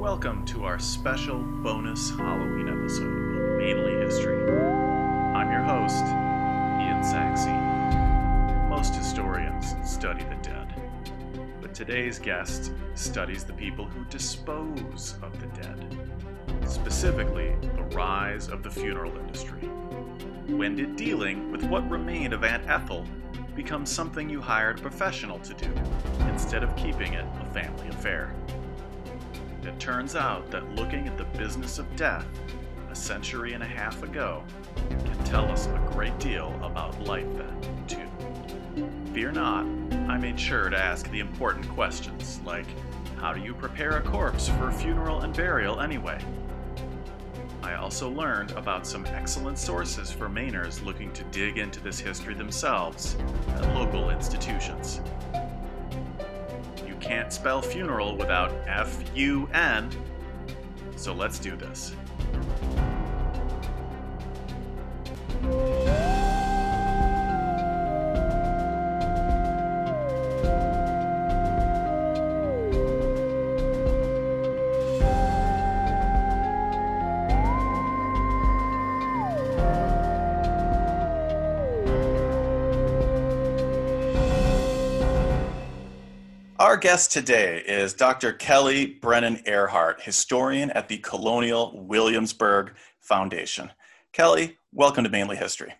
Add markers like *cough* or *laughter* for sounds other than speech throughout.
Welcome to our special bonus Halloween episode of Mainly History. I'm your host, Ian Saxey. Most historians study the dead, but today's guest studies the people who dispose of the dead, specifically the rise of the funeral industry. When did dealing with what remained of Aunt Ethel become something you hired a professional to do instead of keeping it a family affair? It turns out that looking at the business of death a century and a half ago can tell us a great deal about life then, too. Fear not, I made sure to ask the important questions like how do you prepare a corpse for funeral and burial anyway? I also learned about some excellent sources for Mainers looking to dig into this history themselves at local institutions can't spell funeral without F U N. So let's do this. Guest today is Dr. Kelly Brennan Arehart, historian at the Colonial Williamsburg Foundation. Kelly, welcome to Mainly History.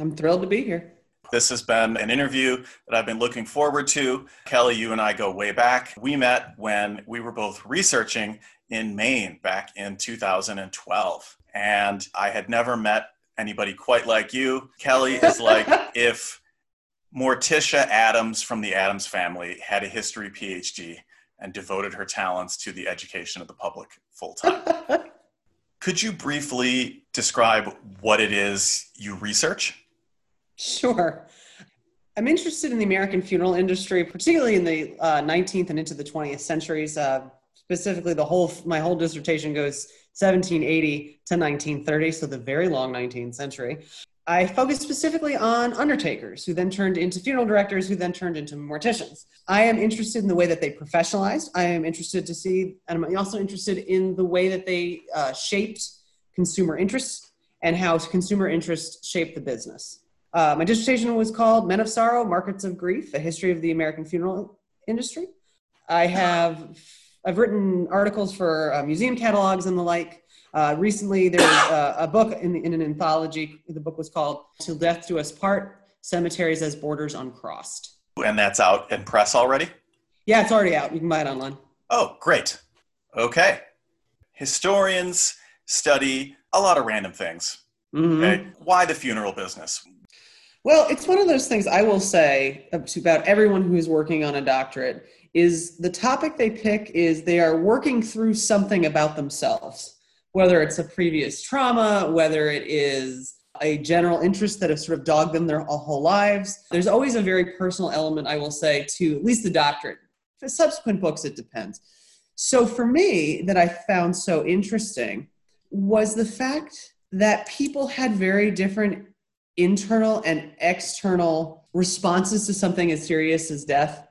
I'm thrilled to be here. This has been an interview that I've been looking forward to. Kelly, you and I go way back. We met when we were both researching in Maine back in 2012. And I had never met anybody quite like you. Kelly is like *laughs* if Morticia Addams from the Addams family had a history PhD and devoted her talents to the education of the public full time. *laughs* Could you briefly describe what it is you research? Sure. I'm interested in the American funeral industry, particularly in the uh, 19th and into the 20th centuries. Uh, specifically, the whole my whole dissertation goes 1780 to 1930, so the very long 19th century. I focused specifically on undertakers, who then turned into funeral directors, who then turned into morticians. I am interested in the way that they professionalized. I am interested to see, and I'm also interested in the way that they uh, shaped consumer interests and how consumer interests shaped the business. Uh, my dissertation was called Men of Sorrow, Markets of Grief, A History of the American Funeral Industry. I have, I've written articles for uh, museum catalogs and the like. Uh, recently, there was a, a book in, in, an anthology. The book was called Till Death Do Us Part Cemeteries as Borders Uncrossed. And that's out in press already? Yeah, it's already out. You can buy it online. Oh, great. Okay. Historians study a lot of random things. Mm-hmm. Okay. Why the funeral business? Well, it's one of those things I will say to about everyone who's working on a doctorate is the topic they pick is they are working through something about themselves whether it's a previous trauma, whether it is a general interest that has sort of dogged them their whole lives. There's always a very personal element, I will say, to at least the doctorate. For subsequent books, it depends. So for me, that I found so interesting was the fact that people had very different internal and external responses to something as serious as death.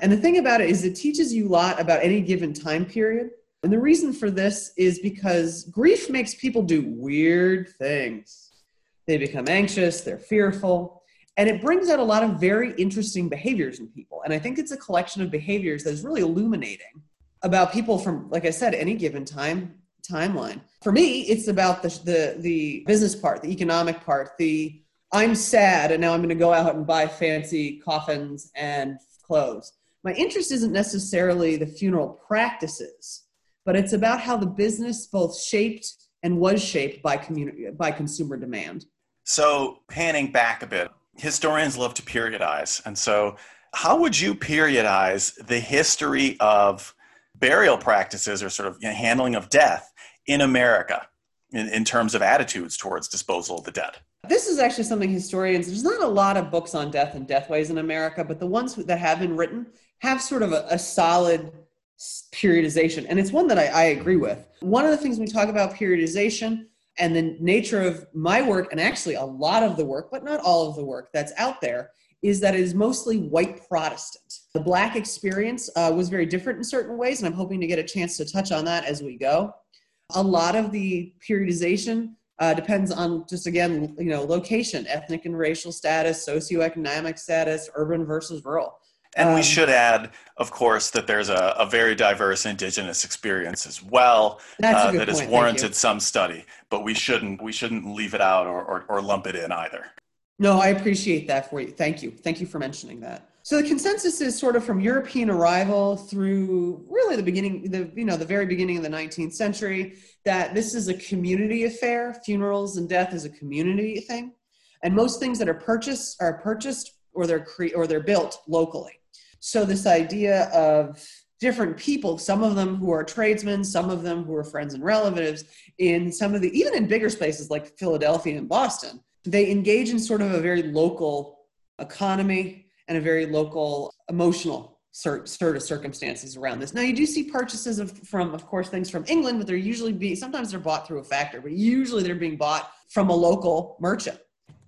And the thing about it is, it teaches you a lot about any given time period. And the reason for this is because grief makes people do weird things. They become anxious, they're fearful, and it brings out a lot of very interesting behaviors in people. And I think it's a collection of behaviors that is really illuminating about people from, like I said, any given time timeline. For me, it's about the the, the business part, the economic part, the I'm sad and now I'm going to go out and buy fancy coffins and clothes. My interest isn't necessarily the funeral practices but it's about how the business both shaped and was shaped by community by consumer demand. So, panning back a bit, historians love to periodize. And so, how would you periodize the history of burial practices or sort of you know, handling of death in America in, in terms of attitudes towards disposal of the dead? This is actually something historians, there's not a lot of books on death and deathways in America, but the ones that have been written have sort of a, a solid periodization. And it's one that I, I agree with. One of the things we talk about periodization and the nature of my work, and actually a lot of the work, but not all of the work that's out there, is that it is mostly white Protestant. The black experience uh, was very different in certain ways, and I'm hoping to get a chance to touch on that as we go. A lot of the periodization uh, depends on just again, you know, location, ethnic and racial status, socioeconomic status, urban versus rural. And um, we should add, of course, that there's a, a very diverse indigenous experience as well uh, that has warranted some study. But we shouldn't we shouldn't leave it out or, or, or lump it in either. No, I appreciate that for you. Thank you. Thank you for mentioning that. So the consensus is sort of from European arrival through really the beginning, the you know the very beginning of the 19th century, that this is a community affair. Funerals and death is a community thing, and most things that are purchased are purchased or they're cre- or they're built locally. So this idea of different people, some of them who are tradesmen, some of them who are friends and relatives, in some of the even in bigger spaces like Philadelphia and Boston, they engage in sort of a very local economy and a very local emotional sort, of circumstances around this. Now you do see purchases of from, of course, things from England, but they're usually be sometimes they're bought through a factor, but usually they're being bought from a local merchant.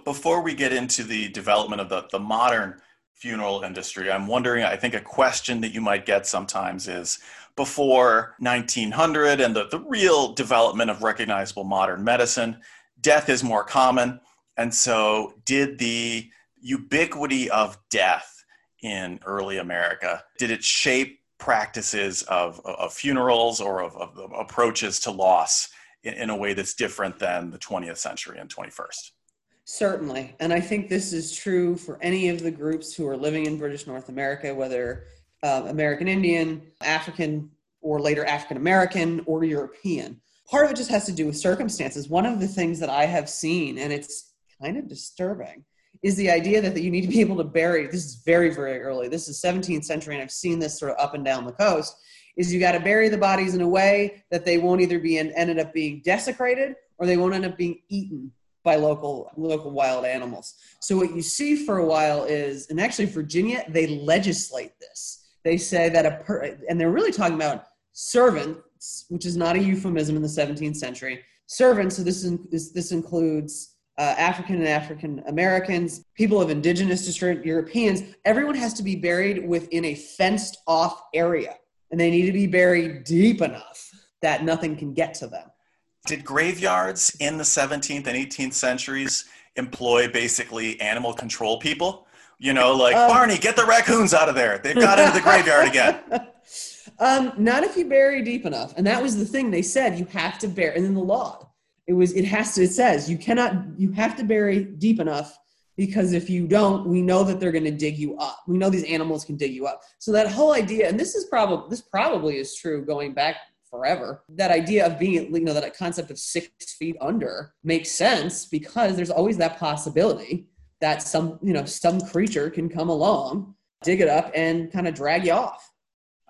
Before we get into the development of the, the modern funeral industry, I'm wondering, I think a question that you might get sometimes is before 1900 and the, the real development of recognizable modern medicine, death is more common. And so, did the ubiquity of death in early America, did it shape practices of, of funerals or of, of approaches to loss in, in a way that's different than the 20th century and 21st? Certainly. And I think this is true for any of the groups who are living in British North America, whether uh, American Indian, African, or later African American or European. Part of it just has to do with circumstances. One of the things that I have seen, and it's kind of disturbing, is the idea that, that you need to be able to bury this is very very early this is 17th century and i've seen this sort of up and down the coast is you got to bury the bodies in a way that they won't either be ended up being desecrated or they won't end up being eaten by local local wild animals so what you see for a while is and actually virginia they legislate this they say that a per, and they're really talking about servants which is not a euphemism in the 17th century servants so this is this includes uh, African and African Americans, people of indigenous descent, Europeans, everyone has to be buried within a fenced off area. And they need to be buried deep enough that nothing can get to them. Did graveyards in the 17th and 18th centuries employ basically animal control people? You know, like, um, Barney, get the raccoons out of there. They've got into the graveyard again. *laughs* Um, not if you bury deep enough. And that was the thing they said you have to bury, and then the law it was it has to it says you cannot you have to bury deep enough because if you don't we know that they're going to dig you up we know these animals can dig you up so that whole idea and this is probably this probably is true going back forever that idea of being you know that concept of six feet under makes sense because there's always that possibility that some you know some creature can come along dig it up and kind of drag you off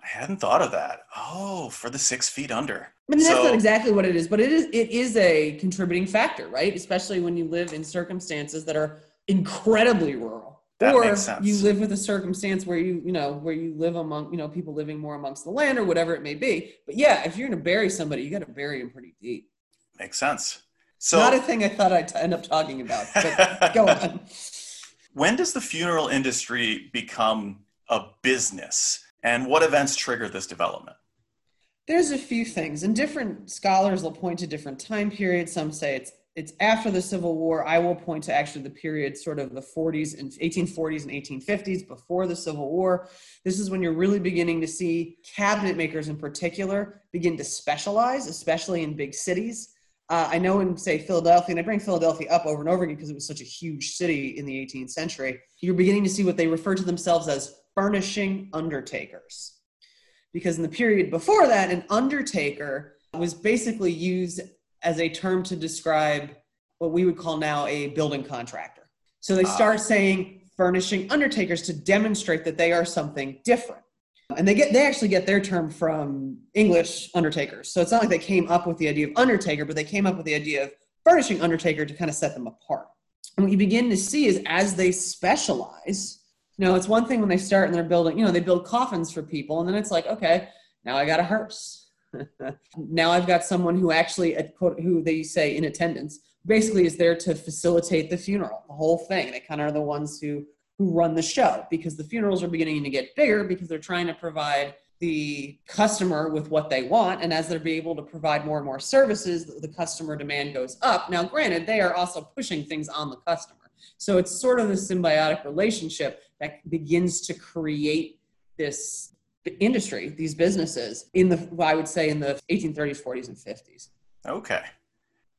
i hadn't thought of that oh for the six feet under I mean, that's so, not exactly what it is, but it is it is a contributing factor, right? Especially when you live in circumstances that are incredibly rural. That or makes sense. you live with a circumstance where you, you know, where you live among, you know, people living more amongst the land or whatever it may be. But yeah, if you're going to bury somebody, you got to bury them pretty deep. Makes sense. So not a thing I thought I'd end up talking about. But *laughs* go on. When does the funeral industry become a business, and what events trigger this development? There's a few things, and different scholars will point to different time periods. Some say it's it's after the Civil War. I will point to actually the period sort of the 40s and 1840s and 1850s before the Civil War. This is when you're really beginning to see cabinet makers in particular begin to specialize, especially in big cities. Uh, I know in, say, Philadelphia, and I bring Philadelphia up over and over again because it was such a huge city in the 18th century. You're beginning to see what they refer to themselves as furnishing undertakers because in the period before that, an undertaker was basically used as a term to describe what we would call now a building contractor. So they start uh, saying furnishing undertakers to demonstrate that they are something different. And they get they actually get their term from English undertakers. So it's not like they came up with the idea of undertaker, but they came up with the idea of furnishing undertaker to kind of set them apart. And what you begin to see is as they specialize, you know, it's one thing when they start and they're building, you know, they build coffins for people, and then it's like, okay, now I got a hearse. Now I've got someone who actually, who they say in attendance, basically is there to facilitate the funeral, the whole thing. They kind of are the ones who who run the show because the funerals are beginning to get bigger because they're trying to provide the customer with what they want. And as they're able to provide more and more services the customer demand goes up. Now granted they are also pushing things on the customer. So it's sort of a symbiotic relationship that begins to create this industry these businesses in the i would say in the 1830s 40s and 50s okay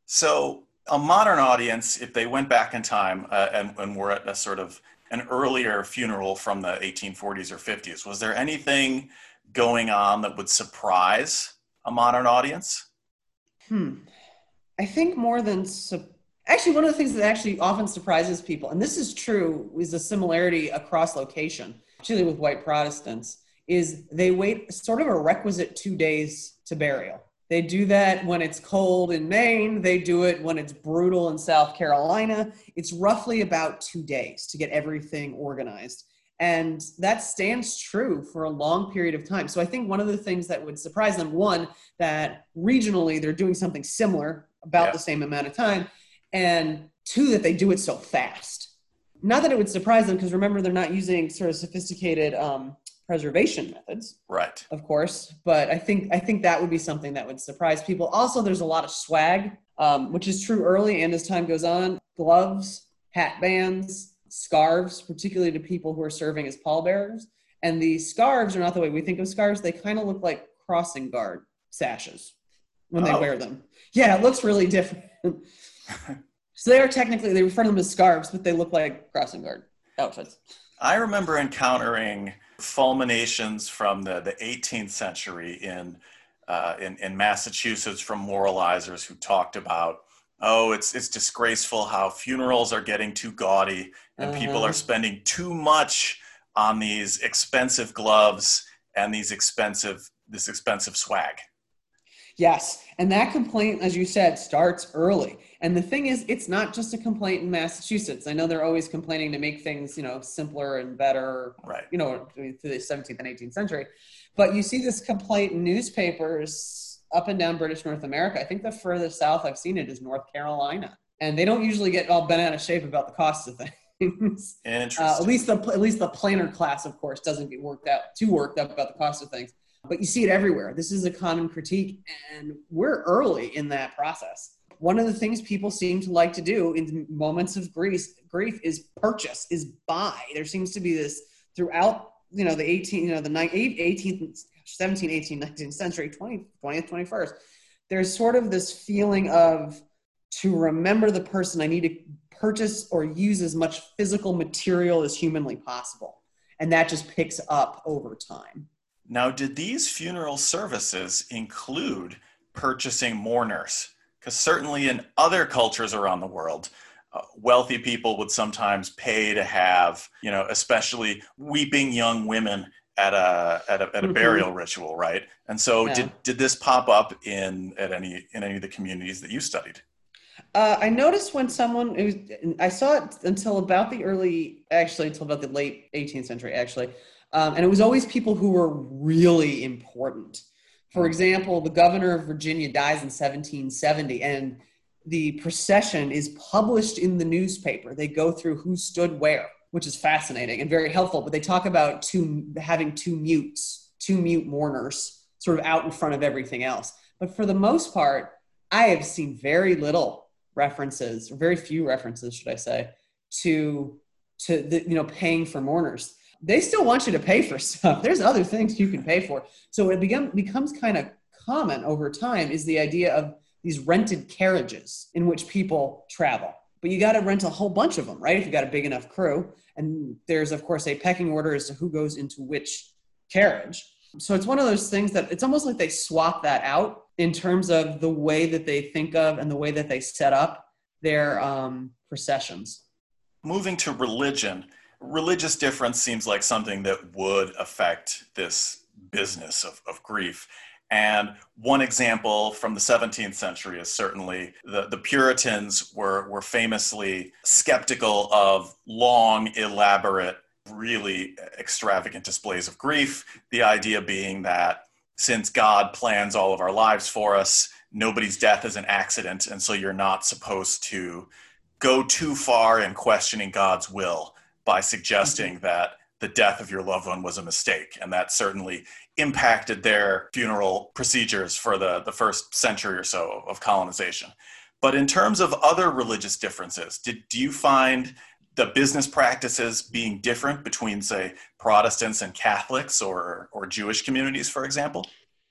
so a modern audience if they went back in time uh, and, and were at a sort of an earlier funeral from the 1840s or 50s was there anything going on that would surprise a modern audience? Hmm. I think more than su- actually one of the things that actually often surprises people, and this is true, is a similarity across location, particularly with white Protestants, is they wait sort of a requisite two days to burial. They do that when it's cold in Maine. They do it when it's brutal in South Carolina. It's roughly about two days to get everything organized. And that stands true for a long period of time. So I think one of the things that would surprise them, one, that regionally they're doing something similar about yeah. the same amount of time, and two, that they do it so fast. Not that it would surprise them, because remember, they're not using sort of sophisticated um, preservation methods right of course but i think i think that would be something that would surprise people also there's a lot of swag um, which is true early and as time goes on gloves hat bands scarves, particularly to people who are serving as pallbearers. And the scarves are not the way we think of scarves. They kind of look like crossing guard sashes when they oh. wear them. Yeah, it looks really different. *laughs* so they are technically, they refer to them as scarves, but they look like crossing guard outfits. I remember encountering fulminations from the, the 18th century in, uh, in, in Massachusetts from moralizers who talked about oh, it's it's disgraceful how funerals are getting too gaudy and uh-huh. people are spending too much on these expensive gloves and these expensive this expensive swag. Yes, and that complaint, as you said, starts early. And the thing is, it's not just a complaint in Massachusetts. I know they're always complaining to make things, you know, simpler and better, right? You know, through the 17th and 18th century. But you see this complaint in newspapers up and down British North America. I think the furthest south I've seen it is North Carolina, and they don't usually get all bent out of shape about the cost of things. *laughs* Interesting. Uh, at least the at least the planter class, of course, doesn't get worked out too worked up about the cost of things. But you see it everywhere. This is a common critique, and we're early in that process. One of the things people seem to like to do in moments of grief, grief is purchase, is buy. There seems to be this throughout, you know, the 18, you know, the 18th 17, 18, 19th century, 20, 20th, 21st, there's sort of this feeling of to remember the person, I need to purchase or use as much physical material as humanly possible. And that just picks up over time. Now, did these funeral services include purchasing mourners? Because certainly in other cultures around the world, uh, wealthy people would sometimes pay to have, you know, especially weeping young women at a at a, at a mm-hmm. burial ritual, right? And so, yeah. did did this pop up in at any in any of the communities that you studied? Uh, I noticed when someone was, I saw it until about the early, actually until about the late 18th century, actually, um, and it was always people who were really important. For example, the governor of Virginia dies in 1770, and the procession is published in the newspaper. They go through who stood where which is fascinating and very helpful. But they talk about two having two mutes, two mute mourners, sort of out in front of everything else. But for the most part, I have seen very little references, or very few references, should I say, to to the you know paying for mourners. They still want you to pay for *laughs* stuff. There's other things you can pay for. So it become, becomes kind of common over time is the idea of these rented carriages in which people travel but you got to rent a whole bunch of them, right? If you got a big enough crew. And there's, of course, a pecking order as to who goes into which carriage. So it's one of those things that it's almost like they swap that out in terms of the way that they think of and the way that they set up their um, processions. Moving to religion, religious difference seems like something that would affect this business of, of grief. And one example from the 17th century is certainly the, the Puritans were, were famously skeptical of long, elaborate, really extravagant displays of grief. The idea being that since God plans all of our lives for us, nobody's death is an accident. And so you're not supposed to go too far in questioning God's will. By suggesting mm-hmm. that the death of your loved one was a mistake. And that certainly impacted their funeral procedures for the, the first century or so of colonization. But in terms of other religious differences, did, do you find the business practices being different between, say, Protestants and Catholics or, or Jewish communities, for example?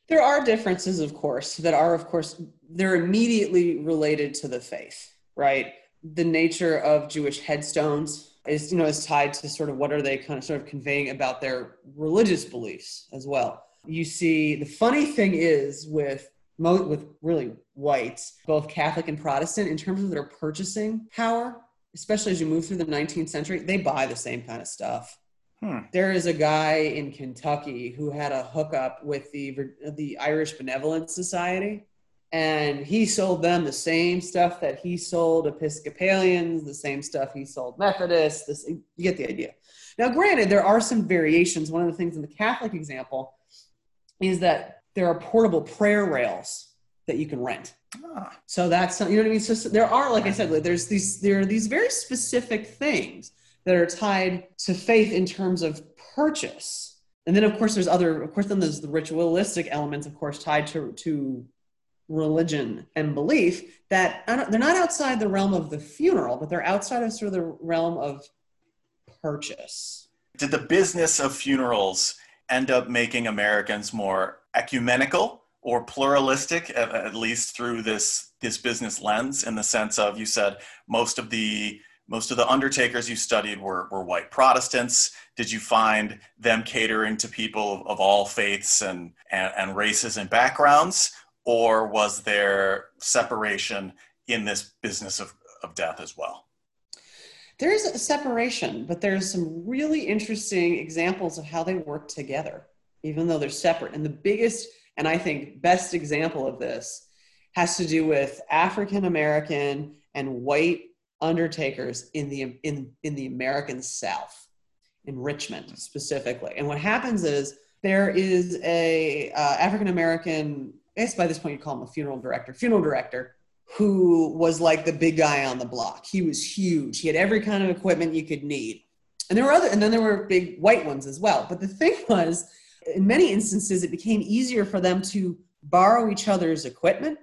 There are differences, of course, that are, of course, they're immediately related to the faith, right? The nature of Jewish headstones is, you know, is tied to sort of what are they kind of sort of conveying about their religious beliefs as well. You see, the funny thing is with with really whites, both Catholic and Protestant, in terms of their purchasing power, especially as you move through the 19th century, they buy the same kind of stuff. Hmm. There is a guy in Kentucky who had a hookup with the the Irish Benevolent Society, and he sold them the same stuff that he sold Episcopalians, the same stuff he sold Methodists. This, you get the idea. Now, granted, there are some variations. One of the things in the Catholic example is that there are portable prayer rails that you can rent. Ah. So that's you know what I mean. So, so there are, like I said, there's these there are these very specific things that are tied to faith in terms of purchase. And then of course there's other of course then there's the ritualistic elements of course tied to to religion and belief that they're not outside the realm of the funeral, but they're outside of sort of the realm of purchase. Did the business of funerals end up making Americans more ecumenical or pluralistic, at, least through this this business lens, in the sense of you said most of the most of the undertakers you studied were, were white Protestants. Did you find them catering to people of, of all faiths and, and, and, races and backgrounds? Or was there separation in this business of, of death as well? There's a separation, but there's some really interesting examples of how they work together, even though they're separate. And the biggest, and I think best example of this has to do with African American and white undertakers in the in in the American South, in Richmond specifically. And what happens is there is a uh, African American. I guess by this point you call him a funeral director. Funeral director who was like the big guy on the block. He was huge. He had every kind of equipment you could need. And there were other, and then there were big white ones as well. But the thing *laughs* was, in many instances, it became easier for them to borrow each other's equipment,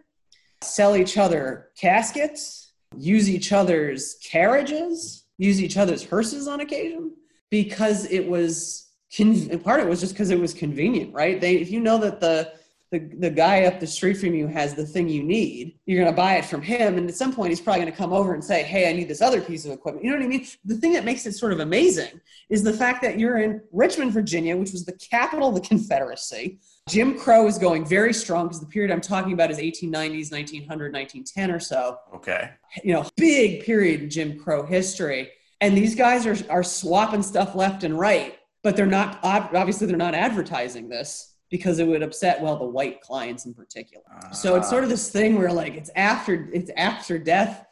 sell each other caskets, use each other's carriages, use each other's hearses on occasion because it was con- part of it was just because it was convenient, right? They if you know that the the, the guy up the street from you has the thing you need, you're going to buy it from him. And at some point, he's probably going to come over and say, Hey, I need this other piece of equipment. You know what I mean? The thing that makes it sort of amazing is the fact that you're in Richmond, Virginia, which was the capital of the Confederacy. Jim Crow is going very strong because the period I'm talking about is 1890s, 1900, 1910 or so. Okay. You know, big period in Jim Crow history. And these guys are, are swapping stuff left and right, but they're not, obviously, they're not advertising this because it would upset well the white clients in particular. Uh, so it's sort of this thing where like it's after it's after death,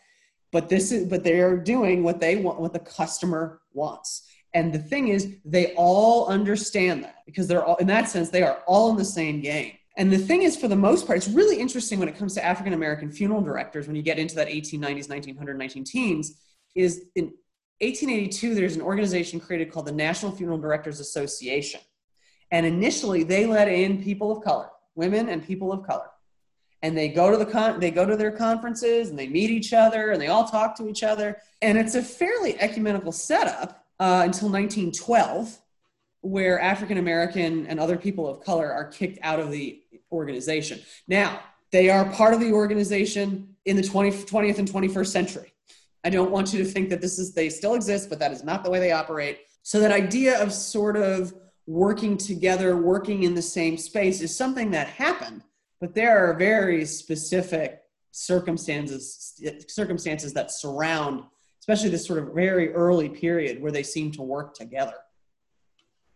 but this is but they are doing what they want what the customer wants. And the thing is they all understand that because they're all in that sense they are all in the same game. And the thing is, for the most part, it's really interesting when it comes to African American funeral directors when you get into that 1890s, 1900, 19 teens, is in 1882, there's an organization created called the National Funeral Directors Association and initially, they let in people of color, women and people of color. And they go to the con- they go to their conferences and they meet each other and they all talk to each other. And it's a fairly ecumenical setup uh, until 1912, where African American and other people of color are kicked out of the organization. Now, they are part of the organization in the 20, 20th and 21st century. I don't want you to think that this is they still exist, but that is not the way they operate. So that idea of sort of working together, working in the same space is something that happened, but there are very specific circumstances circumstances that surround especially this sort of very early period where they seem to work together.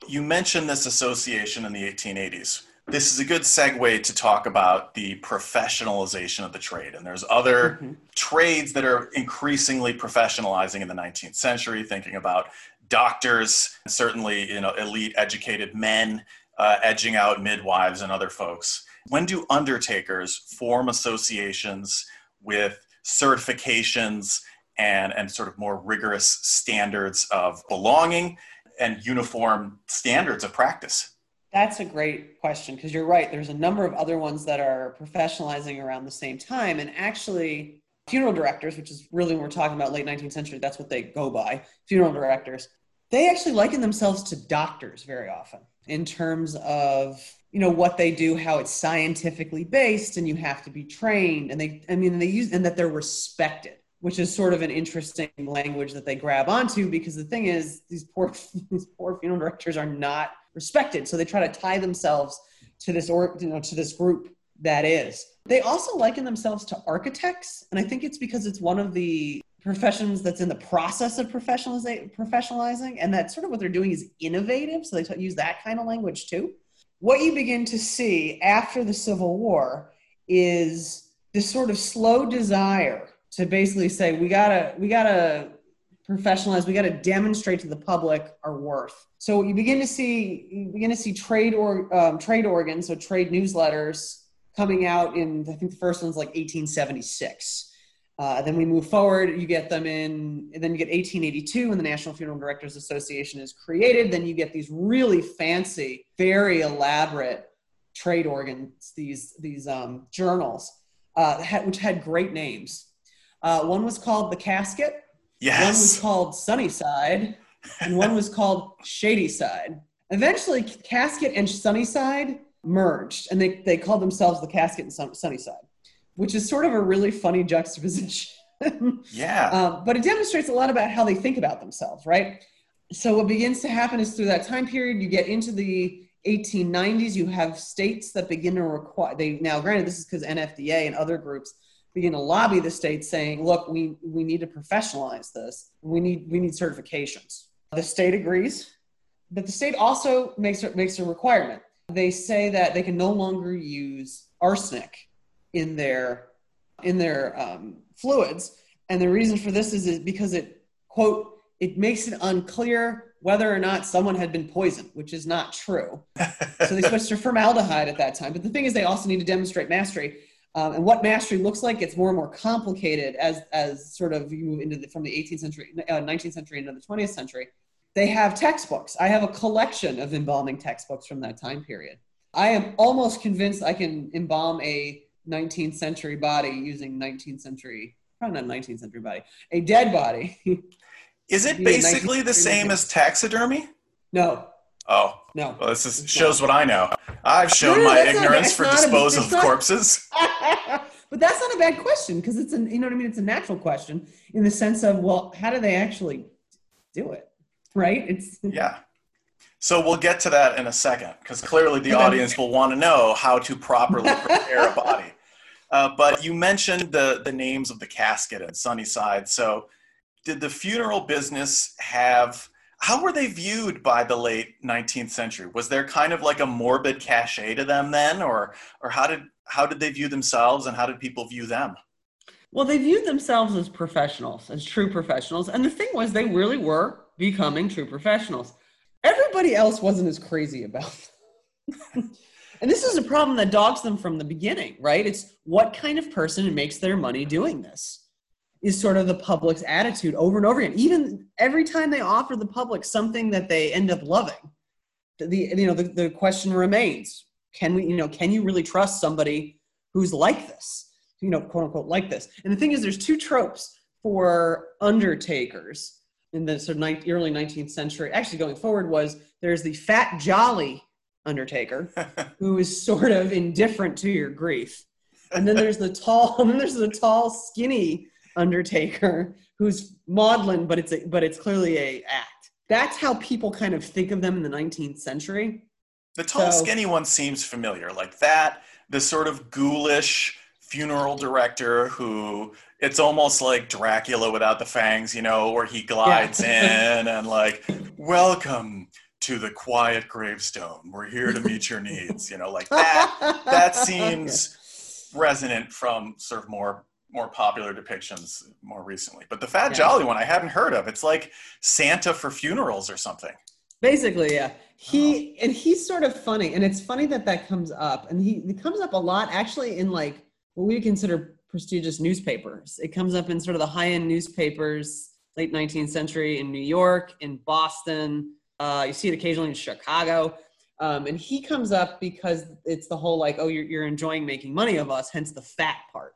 You mentioned this association in the 1880s. This is a good segue to talk about the professionalization of the trade. And there's other mm-hmm. trades that are increasingly professionalizing in the 19th century, thinking about doctors, certainly you know elite educated men uh, edging out midwives and other folks. When do undertakers form associations with certifications and, and sort of more rigorous standards of belonging and uniform standards of practice? That's a great question because you're right. There's a number of other ones that are professionalizing around the same time. And actually, funeral directors, which is really when we're talking about late 19th century, that's what they go by funeral directors. They actually liken themselves to doctors very often in terms of you know what they do how it's scientifically based and you have to be trained and they i mean they use and that they're respected which is sort of an interesting language that they grab onto because the thing is these poor *laughs* these poor funeral directors are not respected so they try to tie themselves to this or you know to this group that is. They also liken themselves to architects and i think it's because it's one of the professions that's in the process of professionalizing and that's sort of what they're doing is innovative so they t- use that kind of language too. What you begin to see after the Civil War is this sort of slow desire to basically say we gotta we gotta professionalize we gotta demonstrate to the public our worth. So you begin to see you begin to see trade or um, trade organs so trade newsletters coming out in i think the first one's like 1876 uh, then we move forward, you get them in, and then you get 1882 when the National Funeral Directors Association is created. Then you get these really fancy, very elaborate trade organs, these, these um, journals, uh, which had great names. Uh, one was called The Casket, yes. one was called Sunnyside, and one was called Shadyside. Eventually, Casket and Sunnyside merged, and they, they called themselves The Casket and Sunnyside which is sort of a really funny juxtaposition. yeah. *laughs* Um, but it demonstrates a lot about how they think about themselves, right? So what begins to happen is through that time period, you get into the 1890s, you have states that begin to require, they now granted this is because NFDA and other groups begin to lobby the states saying, look, we, we need to professionalize this. We need, we need certifications. The state agrees, but the state also makes, makes a requirement. They say that they can no longer use arsenic in their in their um, fluids. And the reason for this is, is because it quote it makes it unclear whether or not someone had been poisoned, which is not true. *laughs* so they switched to formaldehyde at that time. But the thing is, they also need to demonstrate mastery. Um, and what mastery looks like gets more and more complicated as, as sort of you move into the, from the 18th century, uh, 19th century into the 20th century. They have textbooks. I have a collection of embalming textbooks from that time period. I am almost convinced I can embalm a 19th century body using 19th century, probably not 19th century body, a dead body. *laughs* Is it basically the same as taxidermy? No. Oh. No. Well, this is, shows what I know. I've shown no, no, my ignorance for disposal of corpses. *laughs* but that's not a bad question because it's a, you know what I mean? It's a natural question in the sense of, well, how do they actually do it? Right? It's *laughs* yeah. So we'll get to that in a second because clearly the audience will want to know how to properly prepare a body. Uh, but you mentioned the the names of the casket and Sunnyside. So did the funeral business have? How were they viewed by the late 19th century? Was there kind of like a morbid cachet to them then, or or how did how did they view themselves and how did people view them? Well, they viewed themselves as professionals, as true professionals, and the thing was, they really were becoming true professionals. Everybody else wasn't as crazy about them. *laughs* And this is a problem that dogs them from the beginning, right? It's what kind of person makes their money doing this is sort of the public's attitude over and over again. Even every time they offer the public something that they end up loving, the you know the, the question remains: Can we you know can you really trust somebody who's like this? You know, quote unquote like this. And the thing is, there's two tropes for undertakers in the sort of early 19th century. Actually, going forward was there's the fat jolly undertaker *laughs* who is sort of indifferent to your grief. And then there's the *laughs* tall and *laughs* then there's the tall skinny undertaker who's maudlin but it's a, but it's clearly a act. That's how people kind of think of them in the 19th century. The tall so, skinny one seems familiar like that the sort of ghoulish funeral director who it's almost like Dracula without the fangs, you know, where he glides yeah. in and like, welcome to the quiet gravestone. We're here to meet your needs. You know, like that. *laughs* That seems resonant from sort of more more popular depictions more recently. But the Fat yeah. Jolly one I hadn't heard of. It's like Santa for funerals or something. Basically, yeah. He oh. and he's sort of funny, and it's funny that that comes up, and he it comes up a lot actually in like what we consider prestigious newspapers. It comes up in sort of the high end newspapers, late 19th century in New York, in Boston. Uh, you see it occasionally in Chicago. Um, and he comes up because it's the whole like, oh, you're, you're enjoying making money of us, hence the fat part.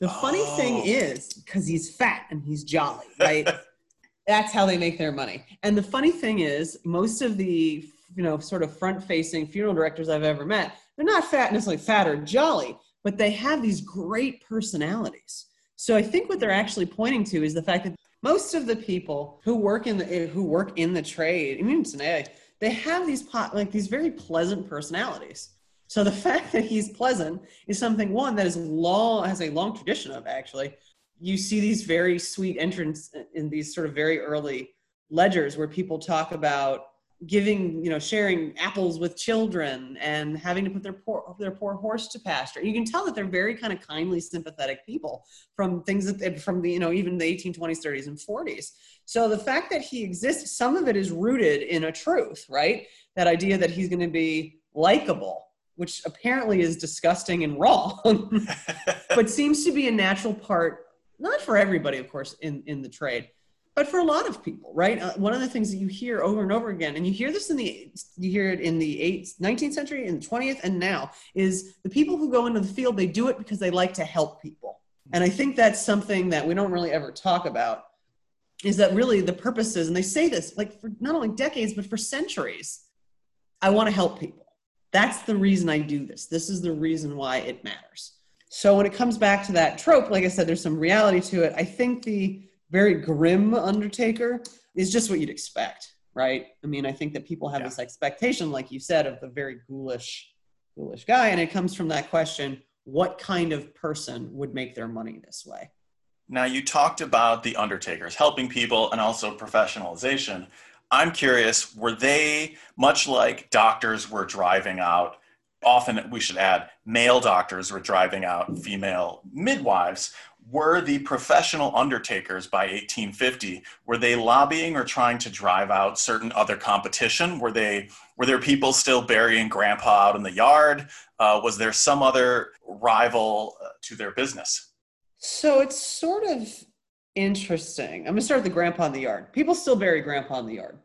The funny oh. thing is, because he's fat and he's jolly, right? *laughs* That's how they make their money. And the funny thing is, most of the you know sort of front-facing funeral directors I've ever met, they're not fat necessarily fat or jolly, but they have these great personalities. So I think what they're actually pointing to is the fact that most of the people who work in the eh, who work in the trade, even today, they have these pot, like these very pleasant personalities. So the *laughs* fact that he's pleasant is something one that is long has a long tradition of actually. You see these very sweet entrants eh, in these sort of very early ledgers where people talk about giving you know sharing apples with children and having to put their poor their poor horse to pasture. You can tell that they're very kind of kindly sympathetic people from things that from the you know even the 1820s 30s and 40s so the fact that he exists some of it is rooted in a truth right? That idea that he's going to be likable which apparently is disgusting and wrong *laughs* but seems to be a natural part not for everybody of course in in the trade but for a lot of people right? Uh, one of the things that you hear over and over again and you hear this in the you hear it in the 8th 19th century in the 20th and now is the people who go into the field they do it because they like to help people. And i think that's something that we don't really ever talk about is that really the purpose is and they say this like for not only decades but for centuries i want to help people. That's the reason i do this. This is the reason why it matters. So when it comes back to that trope like i said there's some reality to it. I think the very grim Undertaker is just what you'd expect, right? I mean, I think that people have yeah. this expectation, like you said, of the very ghoulish, ghoulish guy, and it comes from that question: what kind of person would make their money this way? Now, you talked about the Undertakers helping people and also professionalization. I'm curious, were they much like doctors were driving out? Often, we should add, male doctors were driving out female midwives were the professional undertakers by 1850 were they lobbying or trying to drive out certain other competition? Were they were there people still burying grandpa out in the yard? Uh, was there some other rival uh, to their business? So it's sort of interesting. I'm going to start with the grandpa in the yard. People still bury grandpa in the yard.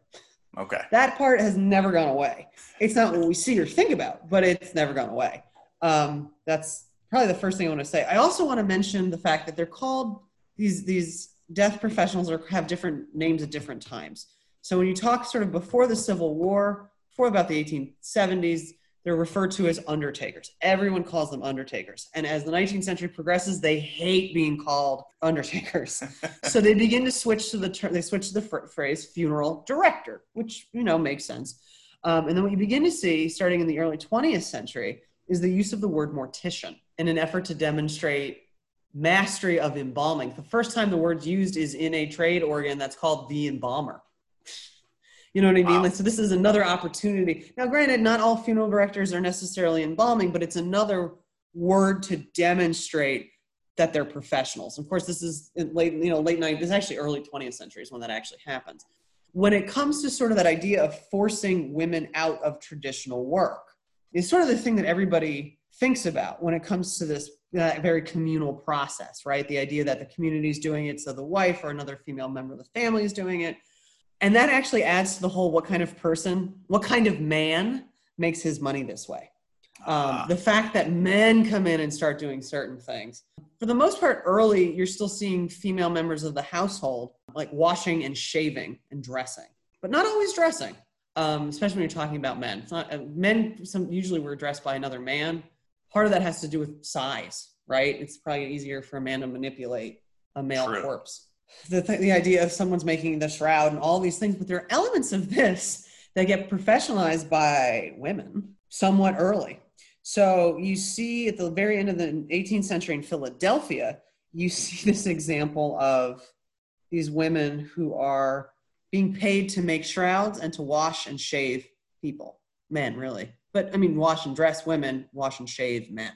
Okay. That part has never gone away. It's not what we see or think about but it's never gone away. Um, that's probably the first thing I want to say. I also want to mention the fact that they're called these these death professionals or have different names at different times. So when you talk sort of before the Civil War, before about the 1870s, they're referred to as undertakers. Everyone calls them undertakers. And as the 19th century progresses, they hate being called undertakers. *laughs* so they begin to switch to the term, they switch to the phrase funeral director, which, you know, makes sense. Um, and then what you begin to see starting in the early 20th century is the use of the word mortician in an effort to demonstrate mastery of embalming. The first time the word's used is in a trade organ that's called the embalmer. *laughs* You know what I mean? Wow. Like, so this is another opportunity. Now, granted, not all funeral directors are necessarily embalming, but it's another word to demonstrate that they're professionals. Of course, this is late, you know, late 90s, this is actually early 20th century is when that actually happens. When it comes to sort of that idea of forcing women out of traditional work, is sort of the thing that everybody thinks about when it comes to this uh, very communal process, right? The idea that the community is doing it, so the wife or another female member of the family is doing it. And that actually adds to the whole what kind of person, what kind of man makes his money this way. Um, the fact that men come in and start doing certain things. For the most part, early, you're still seeing female members of the household like washing and shaving and dressing, but not always dressing, um, especially when you're talking about men. It's not, uh, men some, usually were dressed by another man part of that has to do with size, right? It's probably easier for a man to manipulate a male True. corpse. The, th- the idea of someone's making the shroud and all these things, but there are elements of this that get professionalized by women somewhat early. So you see at the very end of the 18th century in Philadelphia, you see *laughs* this example of these women who are being paid to make shrouds and to wash and shave people, men, really but I mean, wash and dress women, wash and shave men.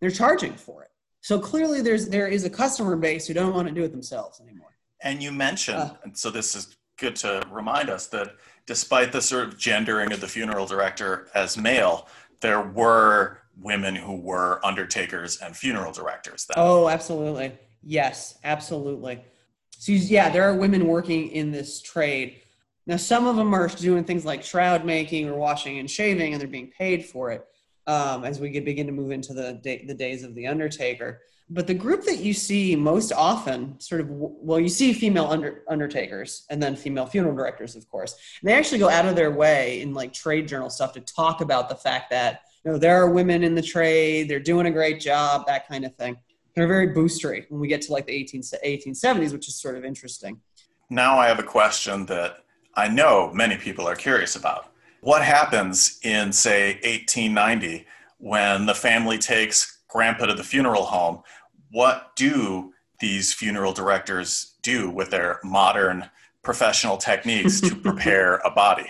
They're charging for it. So clearly, there's there is a customer base who don't want to do it themselves anymore. And you mentioned, uh, and so this is good to remind us that despite the sort of gendering of the funeral director as male, there were women who were undertakers and funeral directors then. Oh, absolutely. Yes, absolutely. So yeah, there are women working in this trade. Now, some of them are doing things like shroud making or washing and shaving, and they're being paid for it um, as we begin to move into the day, the days of the undertaker. But the group that you see most often, sort of, well, you see female under, undertakers and then female funeral directors, of course. And they actually go out of their way in like trade journal stuff to talk about the fact that you know there are women in the trade, they're doing a great job, that kind of thing. They're very boostery when we get to like the 18, 1870s, which is sort of interesting. Now I have a question that I know many people are curious about. What happens in, say, 1890 when the family takes grandpa to the funeral home? What do these funeral directors do with their modern professional techniques to *laughs* prepare a body?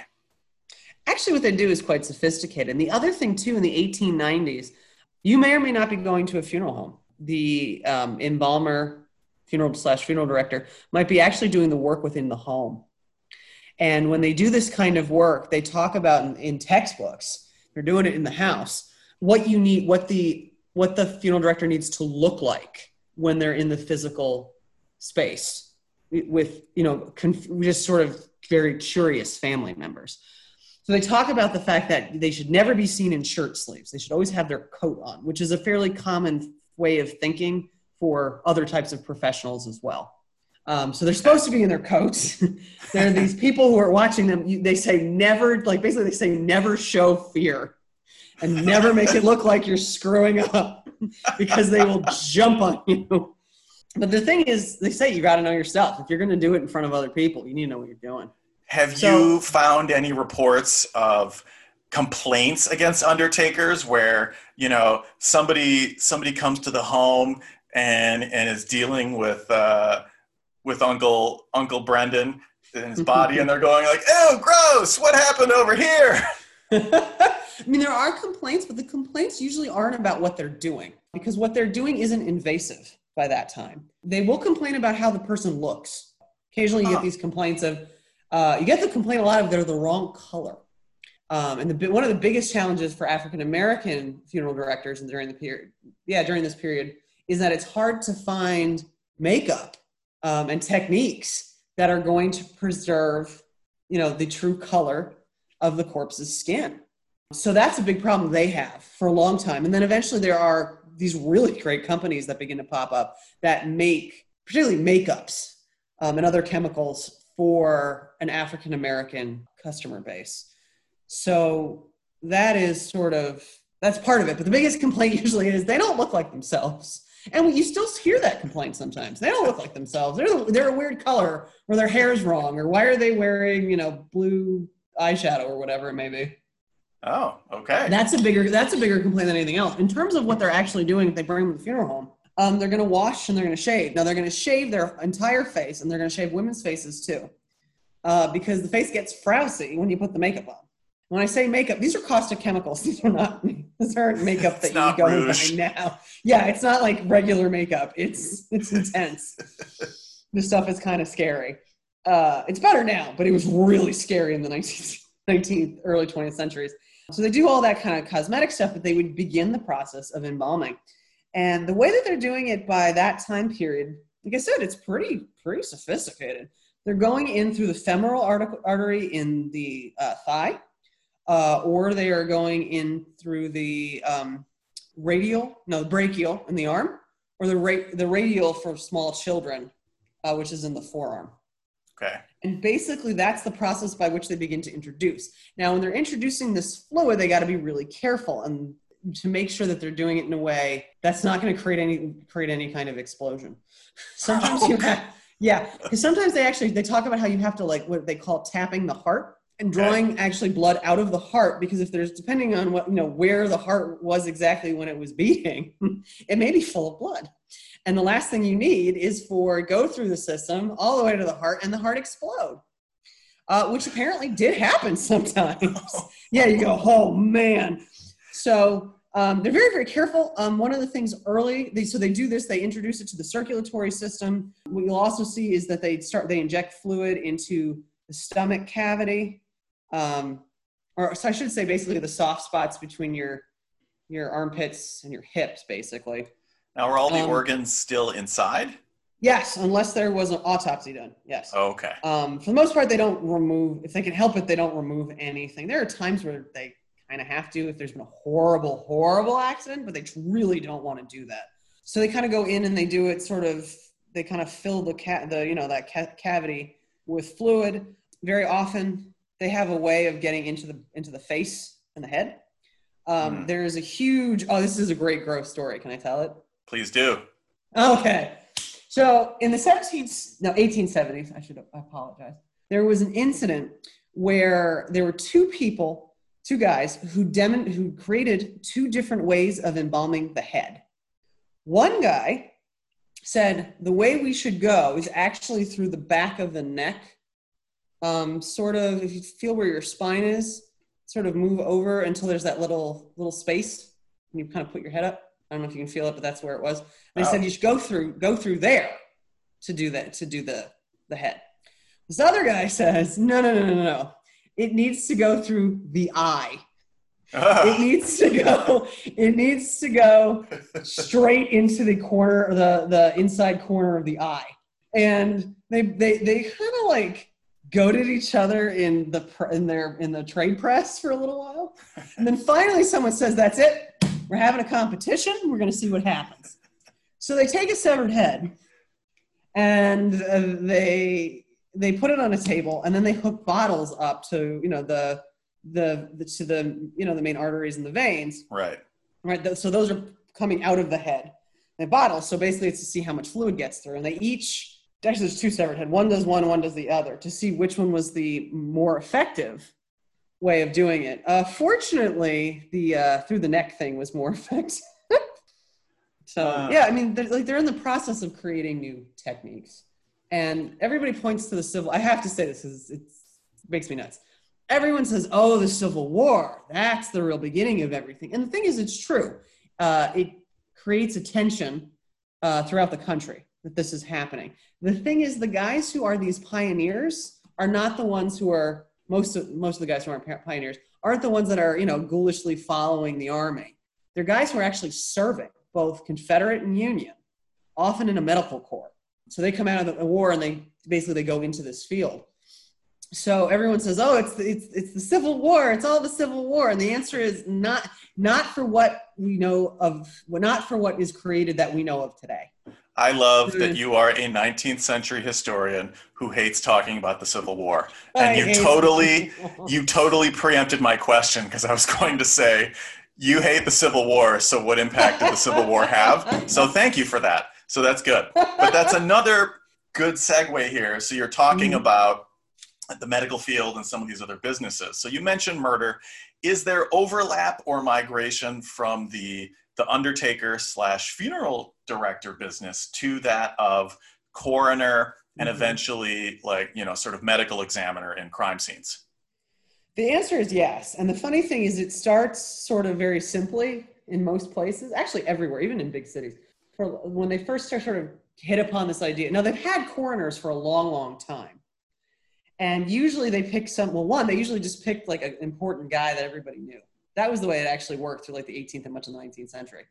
Actually, what they do is quite sophisticated. And the other thing, too, in the 1890s, you may or may not be going to a funeral home. The um, embalmer, funeral slash funeral director, might be actually doing the work within the home. And when they do this kind of work, they talk about in, in textbooks, they're doing it in the house, what you need, what the what the funeral director needs to look like when they're in the physical space with you know conf- just sort of very curious family members. So they talk about the fact that they should never be seen in shirt sleeves. They should always have their coat on which is a fairly common way of thinking for other types of professionals as well um, so they're supposed to be in their coats. *laughs* there are these people who are watching them. You, they say never, like basically they say never show fear and never make it look like you're screwing up *laughs* because they will jump on you. But the thing is, they say you got to know yourself. If you're going to do it in front of other people, you need to know what you're doing. Have so, you found any reports of complaints against undertakers where you know somebody somebody comes to the home and and is dealing with uh, with Uncle Uncle Brendan in his *laughs* body, and they're going like, "Oh, gross! What happened over here?" *laughs* I mean, there are complaints, but the complaints usually aren't about what they're doing because what they're doing isn't invasive by that time. They will complain about how the person looks. Occasionally, you get these complaints of, uh, you get the complaint a lot of they're the wrong color. Um, and the, one of the biggest challenges for African American funeral directors and during the period, yeah, during this period, is that it's hard to find makeup um, and techniques that are going to preserve, you know, the true color of the corpse's skin. So that's a big problem they have for a long time. And then eventually there are these really great companies that begin to pop up that make, particularly makeups um, and other chemicals for an African American customer base. So that is sort of that's part of it. But the biggest complaint *laughs* usually is they don't look like themselves. And you still hear that complaint sometimes. They don't look like themselves. They're, they're a weird color or their hair's wrong or why are they wearing, you know, blue eyeshadow or whatever it may be. Oh, okay. That's a bigger that's a bigger complaint than anything else. In terms of what they're actually doing if they bring them to the funeral home, um, they're going to wash and they're going to shave. Now they're going to shave their entire face and they're going to shave women's faces too, uh, because the face gets frowsy when you put the makeup on. When I say makeup, these are caustic chemicals. *laughs* These are not these aren't makeup that you go buy now. Yeah, it's not like regular makeup. It's it's intense. this stuff is kind of scary. Uh, it's better now, but it was really scary in the 19th, 19th early 20th centuries. So they do all that kind of cosmetic stuff, but they would begin the process of embalming. And the way that they're doing it by that time period, like I said, it's pretty pretty sophisticated. They're going in through the femoral artery in the uh, thigh, uh, or they are going in through the um, radial, no, brachial in the arm, or the ra- the radial for small children, uh, which is in the forearm. Okay. And basically, that's the process by which they begin to introduce. Now, when they're introducing this fluid, they got to be really careful and to make sure that they're doing it in a way that's not going to create any create any kind of explosion. *laughs* Sometimes you have, yeah, because sometimes they actually they talk about how you have to like what they call tapping the heart and drawing actually blood out of the heart because if there's depending on what you know where the heart was exactly when it was beating, *laughs* it may be full of blood. And the last thing you need is for go through the system all the way to the heart and the heart explode, uh, which apparently did happen *laughs* sometimes. *laughs* yeah, you go, oh man. So um, they're very, very careful. Um, one of the things early, they, so they do this, they introduce it to the circulatory system. What you'll also see is that they start, they inject fluid into the stomach cavity. Um, or so I should say basically the soft spots between your your armpits and your hips, basically. Now, are all the Um, organs still inside? Yes, unless there was an autopsy done. Yes. Okay. Um, for the most part, they don't remove, if they can help it, they don't remove anything. There are times where they kind of have to if there's been a horrible, horrible accident, but they really don't want to do that. So they kind of go in and they do it sort of, they kind of fill the, cat, the you know, that ca- cavity with fluid. Very often they have a way of getting into the, into the face and the head. Um, Hmm. There is a huge, oh, this is a great growth story. Can I tell it? Please do. Okay. So in the 17th, no, 1870s, I should apologize. There was an incident where there were two people, two guys who demon, who created two different ways of embalming the head. One guy said the way we should go is actually through the back of the neck, um, sort of if you feel where your spine is, sort of move over until there's that little little space, and you kind of put your head up. I don't know if you can feel it, but that's where it was. They Oh. said you should go through go through there to do that to do the the head. This other guy says no no no no no. It needs to go through the eye. It needs to go. It needs to go straight into the corner, the the inside corner of the eye. And they they they kind of like goaded each other in the in their in the trade press for a little while, and then finally someone says, "That's it. We're having a competition. We're going to see what happens." So they take a severed head, and uh, they they put it on a table, and then they hook bottles up to you know the the, the to the you know the main arteries and the veins right. right so those are coming out of the head the bottles so basically it's to see how much fluid gets through and they each actually there's two separate head one does one one does the other to see which one was the more effective way of doing it uh, fortunately the uh, through the neck thing was more *laughs* effective so Uh. yeah i mean they're, like they're in the process of creating new techniques and everybody points to the civil i have to say this is it's, it makes me nuts everyone says, "Oh, the Civil War. That's the real beginning of everything." And the thing is, it's true. Uh, it creates a tension uh, throughout the country that this is happening. The thing is, the guys who are these pioneers are not the ones who are most of most of the guys who aren't pioneers aren't the ones that are you know ghoulishly following the army. They're guys who are actually serving both Confederate and Union, often in a medical corps. So they come out of the war and they basically they go into this field so everyone says oh it's the, it's it's the civil war it's all the civil war and the answer is not not for what we know of not for what is created that we know of today I love that Mm. you are a 19th century historian who hates talking about the Civil War. I And you totally you totally preempted my question because I was going to say you hate the Civil War, so what impact did the Civil War have? So thank you for that. So that's good. But that's another good segue here. So you're talking Mhm. about the medical field and some of these other businesses. So you mentioned murder. Is there overlap or migration from the the undertaker slash funeral director business to that of coroner and Mhm. eventually like you know sort of medical examiner in crime scenes? the answer is yes and the funny thing is it starts sort of very simply in most places actually everywhere even in big cities for when they first start sort of hit upon this idea now they've had coroners for a long long time and usually they pick some well one they usually just picked like an important guy that everybody knew that was the way it actually worked through like the 18th and much of the 19th century.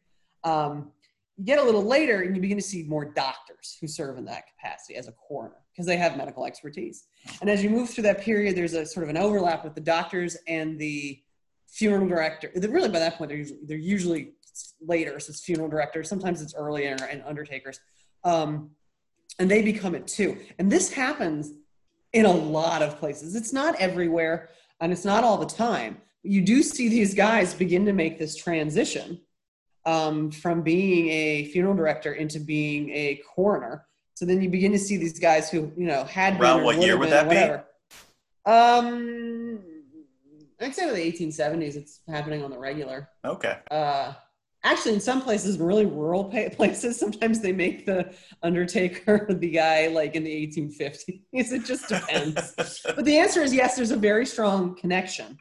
Um, you get a little later and you begin to see more doctors who serve in that capacity as a coroner because they have medical expertise. And as you move through that period there's a sort of an overlap with the doctors and the funeral director. Really by that point they're usually, they're usually later so it's funeral directors. Sometimes it's earlier and undertakers. Um, and they become it too. And this happens in a lot of places. It's not everywhere and it's not all the time. You do see these guys begin to make this transition um, from being a funeral director into being a coroner. So then you begin to see these guys who, you know, had been Around what year would that be? Um, I'd say the 1870s, it's happening on the regular. Okay. Uh, actually, in some places, really rural *laughs* places, sometimes they make the undertaker *laughs* the guy like in the 1850s. It just depends. *laughs* but the answer is yes, there's a very strong connection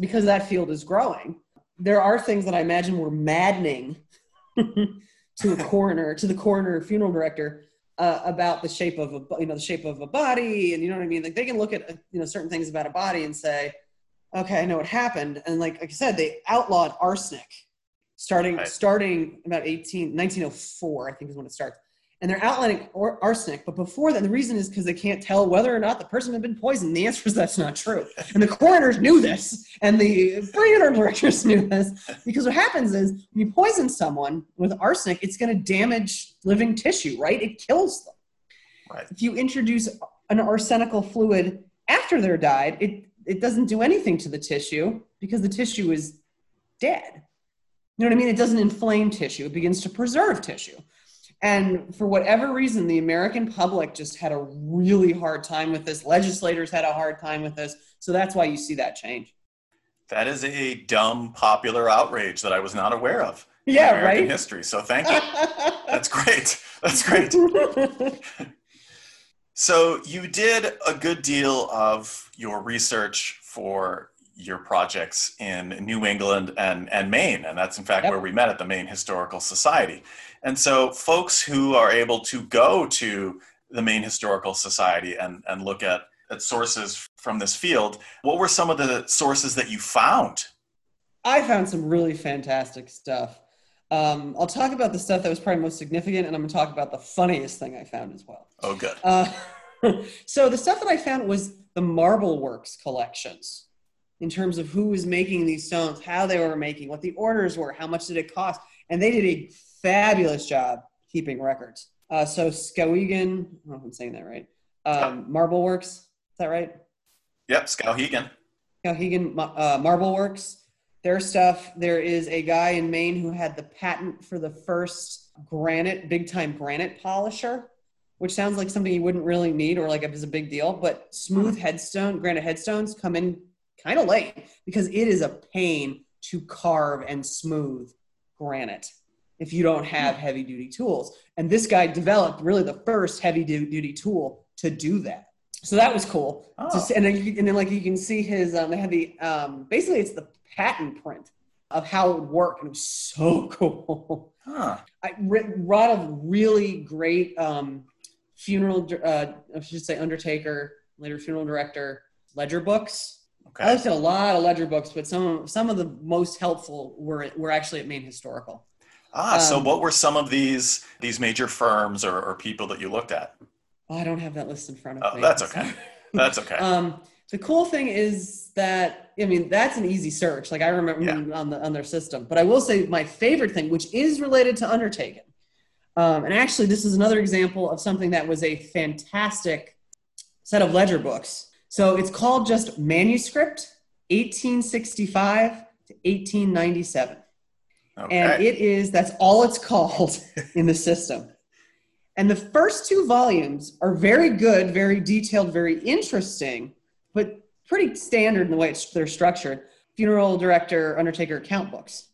because that field is growing. There are things that I imagine were maddening *laughs* to a coroner, to the coroner funeral director. Uh, about the shape of a you know the shape of a body and you know what I mean like they can look at uh, you know certain things about a body and say okay I know what happened and like, like I said they outlawed arsenic starting Right. starting about 18 1904 i think is when it starts and they're outlining or, arsenic but before that the reason is because they can't tell whether or not the person had been poisoned the answer is that's not true and the coroners knew this and the funeral directors knew this because what happens is when you poison someone with arsenic it's going to damage living tissue right it kills them Right. if you introduce an arsenical fluid after they're died, it, it doesn't do anything to the tissue because the tissue is dead. You know what I mean? It doesn't inflame tissue, it begins to preserve tissue. And for whatever reason, the American public just had a really hard time with this. Legislators had a hard time with this. So that's why you see that change. That is a dumb popular outrage that I was not aware of. in Yeah, American right? History. So thank you. *laughs* That's great. That's great. *laughs* So you did a good deal of your research for your projects in New England and, and Maine, and that's in fact Yep. where we met at the Maine Historical Society. And so folks who are able to go to the Maine Historical Society and, and look at, at sources from this field, what were some of the sources that you found? I found some really fantastic stuff. Um, I'll talk about the stuff that was probably most significant, and I'm going to talk about the funniest thing I found as well. Oh, good. Uh, *laughs* so the stuff that I found was the Marble Works collections, in terms of who was making these stones, how they were making, what the orders were, how much did it cost, and they did a fabulous job keeping records. Uh, so Skowhegan, I don't know if I'm saying that right. Um, Marble Works, is that right? Yep, Skowhegan. Skowhegan uh, Marble Works, their stuff. There is a guy in Maine who had the patent for the first granite, big time granite polisher, which sounds like something you wouldn't really need or like it was a big deal. But smooth headstone, granite headstones come in kind of late because it is a pain to carve and smooth granite if you don't have heavy duty tools. And this guy developed really the first heavy duty tool to do that. So that was cool. Oh. And, then you, and then like you can see his, um, they had the, um, basically it's the patent print of how it would work. And it was so *laughs* cool. Huh. I read a lot of really great um, funeral, uh, I should say undertaker, later funeral director, ledger books. Okay. I looked at a lot of ledger books, but some some of the most helpful were were actually at Maine Historical. Ah, so um, what were some of these these major firms or, or people that you looked at? I don't have that list in front of Oh, me. that's okay. *laughs* That's okay. Um, the cool thing is that I mean that's an easy search. Like I remember Yeah. on the on their system. But I will say my favorite thing, which is related to Undertaken, um, and actually this is another example of something that was a fantastic set of ledger books. So it's called just Manuscript 1865 to 1897 okay. and it is that's all it's called *laughs* in the system. And the first two volumes are very good very detailed very interesting but pretty standard in the way it's, they're structured. Funeral director undertaker account books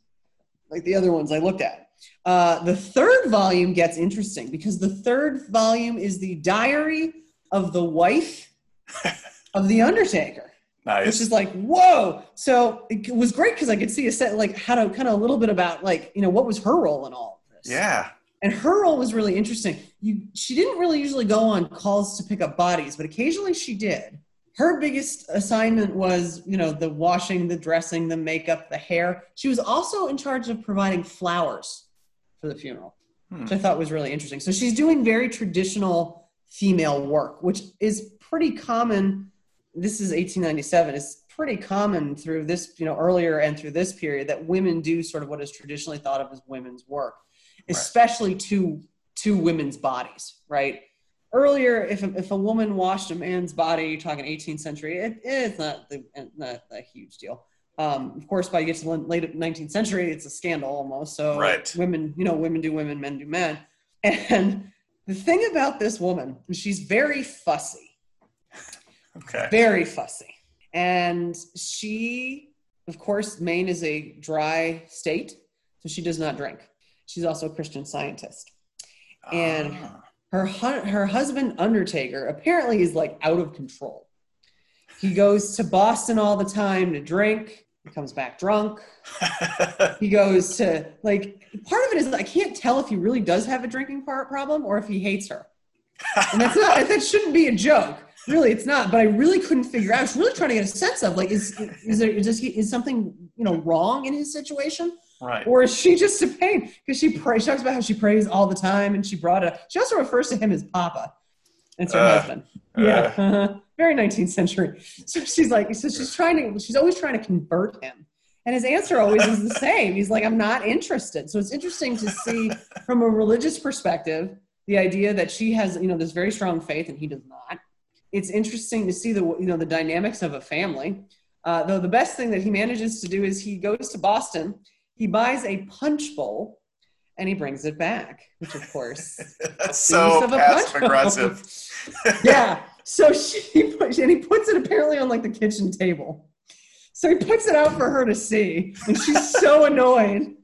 like the other ones i looked at. Uh, the third volume gets interesting because the third volume is the diary of the wife *laughs* of the undertaker nice. which is like whoa so it was great because i could see a set like how to kind of a little bit about like you know what was her role in all of this yeah. and her role was really interesting you she didn't really usually go on calls to pick up bodies but occasionally she did her biggest assignment was you know the washing the dressing the makeup the hair she was also in charge of providing flowers for the funeral Hmm. which i thought was really interesting so she's doing very traditional female work which is pretty common this is 1897 it's pretty common through this you know earlier and through this period that women do sort of what is traditionally thought of as women's work especially to to women's bodies right? Earlier if a, if a woman washed a man's body you're talking 18th century it, it's not the not a huge deal. Um, of course by you get to the late 19th century it's a scandal almost so Right. women you know women do women men do men. And the thing about this woman she's very fussy Okay. very fussy. And she, of course, Maine is a dry state, so she does not drink. She's also a Christian scientist. and- Ah. Her hu- her husband Undertaker apparently is like out of control. He goes to Boston all the time to drink. He comes back drunk. *laughs* He goes to like part of it is I can't tell if he really does have a drinking part problem or if he hates her. And that's not that shouldn't be a joke. Really, it's not. But I really couldn't figure out. I was really trying to get a sense of like is is there is, this, is something you know wrong in his situation? Right. Or is she just a pain? Because she prays, she talks about how she prays all the time and she brought a, she also refers to him as Papa. It's her Uh, husband. Yeah. uh-huh. Very 19th century. So she's like, so she's trying to, she's always trying to convert him. And his answer always is the same. He's like, I'm not interested. So it's interesting to see from a religious perspective the idea that she has, you know, this very strong faith and he does not. It's interesting to see the, you know, the dynamics of a family. Uh, though the best thing that he manages to do is he goes to Boston, he buys a punch bowl, and he brings it back, which of course *laughs* so Use of a punch passive aggressive. *laughs* yeah. So she and he puts it apparently on like the kitchen table. So he puts it out for her to see, and she's *laughs* so annoyed.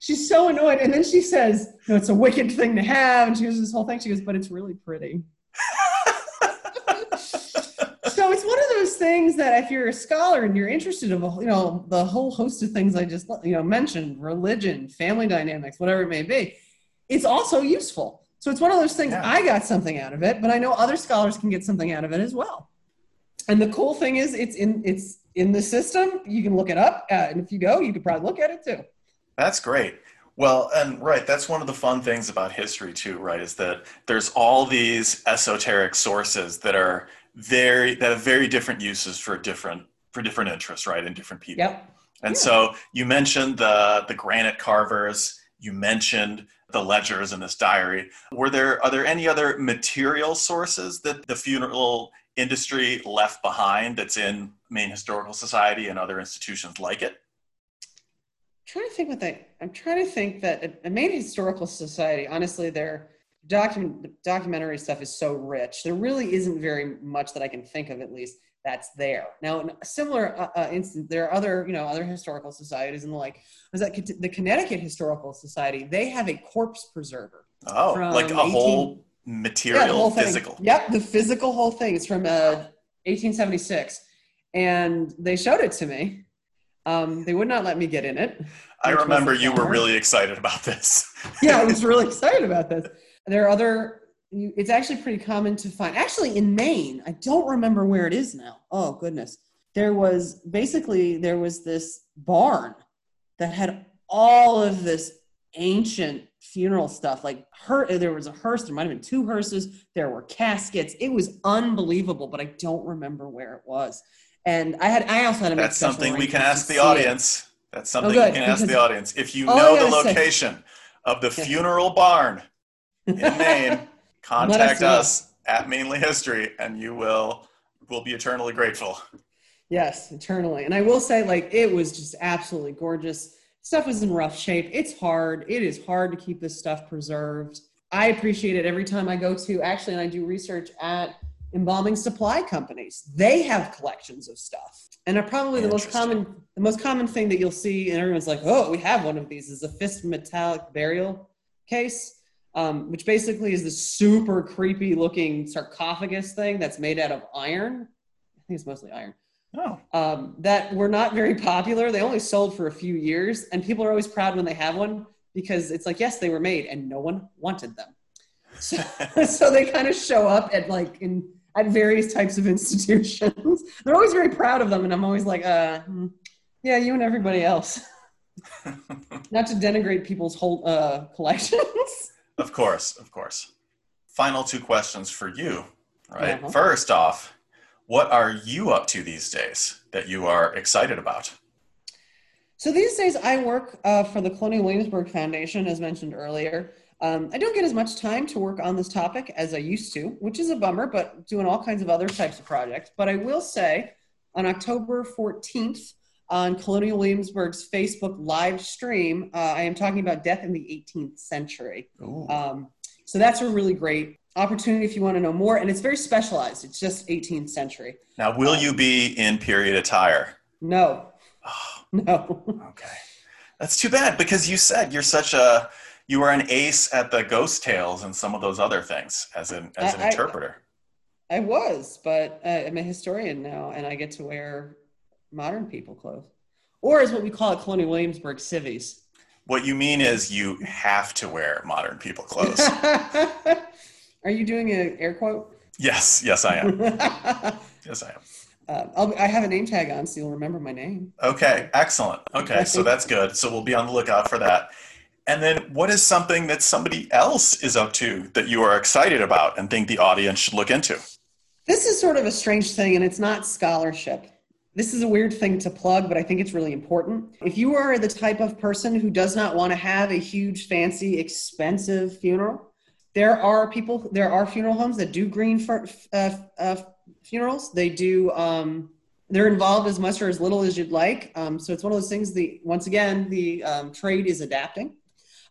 She's so annoyed, and then she says, "No, it's a wicked thing to have." And she goes this whole thing. She goes, "But it's really pretty." so it's one of those things that if you're a scholar and you're interested in you know the whole host of things I just you know mentioned, religion, family dynamics, whatever it may be, it's also useful. So it's one of those things Yeah. I got something out of it, but I know other scholars can get something out of it as well. And the cool thing is, it's in it's in the system. You can look it up, uh, and if you go, you could probably look at it too. That's great. Well, and right, that's one of the fun things about history too, right? Is that there's all these esoteric sources that are very that have very different uses for different for different interests, right, and different people. Yep. And Yeah. so you mentioned the the granite carvers, you mentioned the ledgers in this diary. Were there are there any other material sources that the funeral industry left behind that's in Maine Historical Society and other institutions like it? I'm trying to think what they. I'm trying to think that a Maine Historical Society. Honestly, their document documentary stuff is so rich. There really isn't very much that I can think of, at least that's there. Now, in a similar uh, uh, instance, there are other, you know, other historical societies and the like. Was that the Connecticut Historical Society? They have a corpse preserver. Oh, like a 18 whole material, the whole physical. Yep, the physical whole thing. It's from uh, 1876, and they showed it to me. Um, they would not let me get in it. I remember you were really excited about this. yeah, I was *laughs* really excited about this. There are other. you- It's actually pretty common to find. Actually, in Maine, I don't remember where it is now. Oh goodness, there was basically there was this barn that had all of this ancient funeral stuff. Like her, there was a hearse. There might have been two hearses. There were caskets. It was unbelievable, but I don't remember where it was. And I had. I also had make That's something we can ask the see it. audience. That's oh, something good, we can ask the audience. If you oh, know the gotta say- location of the funeral barn in Maine, *laughs* contact know. us at Mainly History, and you will will be eternally grateful. Yes, eternally. And I will say, like, it was just absolutely gorgeous. Stuff was in rough shape. It's hard. It is hard to keep this stuff preserved. I appreciate it every time I go to actually, and I do research at embalming supply companies. They have collections of stuff. And are probably the most common the most common thing that you'll see, and everyone's like, oh, we have one of these, is a Fisk metallic burial case. Um, which basically is this super creepy looking sarcophagus thing that's made out of iron. I think it's mostly iron Oh, um, that were not very popular. They only sold for a few years, and people are always proud when they have one because it's like, yes, they were made, and no one wanted them. So, *laughs* so they kind of show up at like in at various types of institutions. *laughs* They're always very proud of them, and I'm always like, uh, hmm, yeah, you and everybody else. *laughs* Not to denigrate people's whole uh, collections. Of course, of course. Final two questions for you. Right. Uh-huh. First off, what are you up to these days that you are excited about? So these days, I work uh, for the Colonial Williamsburg Foundation, as mentioned earlier. Um, I don't get as much time to work on this topic as I used to, which is a bummer, but doing all kinds of other types of projects. But I will say on October 14th, on Colonial Williamsburg's Facebook live stream, uh, I am talking about death in the 18th century. Um, so that's a really great opportunity if you want to know more. And it's very specialized, it's just 18th century. now, will you be in period attire? No, Oh, *sighs* no. okay. That's too bad because you said you're such a you were an ace at the ghost tales and some of those other things as an as an I- I- interpreter. I was, but uh, I'm a historian now, and I get to wear modern people clothes, or is what we call it, Colonial Williamsburg civvies. What you mean is you have to wear modern people clothes. *laughs* Are you doing an air quote? yes, yes I am. *laughs* Yes I am. Uh, i have a name tag on, so you'll remember my name. Okay, excellent. Okay, so *laughs* that's good. So we'll be on the lookout for that. And then, what is something that somebody else is up to that you are excited about and think the audience should look into? This is sort of a strange thing, and it's not scholarship. This is a weird thing to plug, but I think it's really important. If you are the type of person who does not want to have a huge, fancy, expensive funeral, there are people, there are funeral homes that do green for, uh, uh, funerals. They do, um, they're involved as much or as little as you'd like. Um, so it's one of those things. The once again, the um, trade is adapting.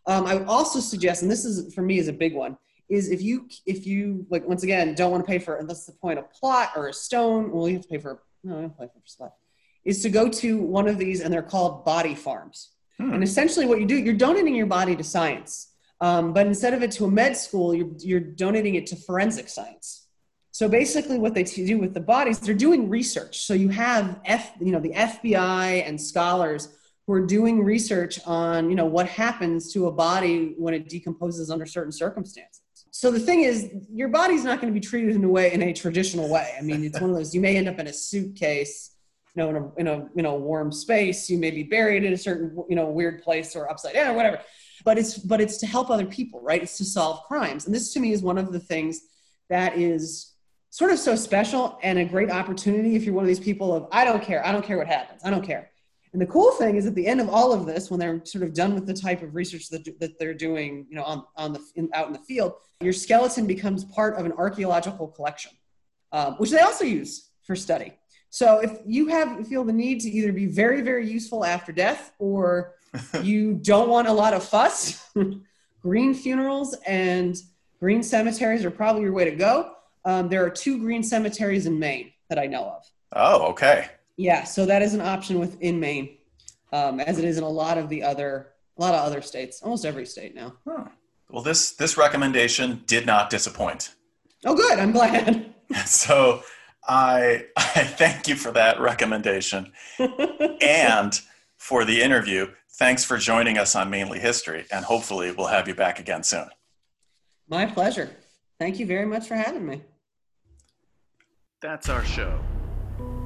Um, I would also suggest, and this is for me is a big one, is if you if you like once again don't want to pay for and that's the point a plot or a stone. Well, you have to pay for no, I don't pay for spot. Is to go to one of these and they're called body farms. Hmm. And essentially, what you do, you're donating your body to science. Um, but instead of it to a med school, you're, you're donating it to forensic science. So basically, what they do with the bodies, they're doing research. So you have F, you know, the FBI and scholars who are doing research on you know what happens to a body when it decomposes under certain circumstances so the thing is your body's not going to be treated in a way in a traditional way. I mean it's one of those you may end up in a suitcase you know in a in a you know warm space. You may be buried in a certain you know weird place or upside down or whatever. But it's but it's to help other people right? It's to solve crimes. And this to me is one of the things that is sort of so special and a great opportunity if you're one of these people of i don't care. I don't care what happens. I don't care and the cool thing is at the end of all of this, when they're sort of done with the type of research that, that they're doing, you know, on, on the, in, out in the field, your skeleton becomes part of an archaeological collection, um, which they also use for study. So if you have feel the need to either be very, very useful after death or *laughs* you don't want a lot of fuss, *laughs* green funerals and green cemeteries are probably your way to go. Um, there are two green cemeteries in Maine that I know of. Oh, okay. Yeah, so that is an option within Maine, um, as it is in a lot of the other a lot of other states, almost every state now. Huh. Well, this this recommendation did not disappoint. Oh, good. I'm glad. *laughs* *laughs* so I I thank you for that recommendation and for the interview. Thanks for joining us on Mainly History, and hopefully we'll have you back again soon. My pleasure. Thank you very much for having me. That's our show.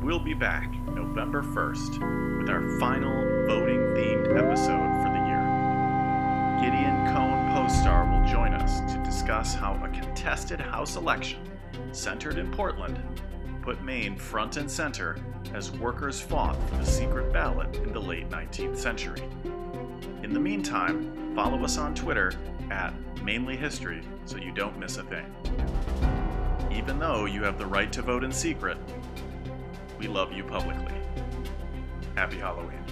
We'll be back November 1st with our final voting themed episode for the year. Gideon Cohn Postar will join us to discuss how a contested House election centered in Portland put Maine front and center as workers fought for the secret ballot in the late 19th century. In the meantime, follow us on Twitter at Mainly History so you don't miss a thing. Even though you have the right to vote in secret, we love you publicly. Happy Halloween.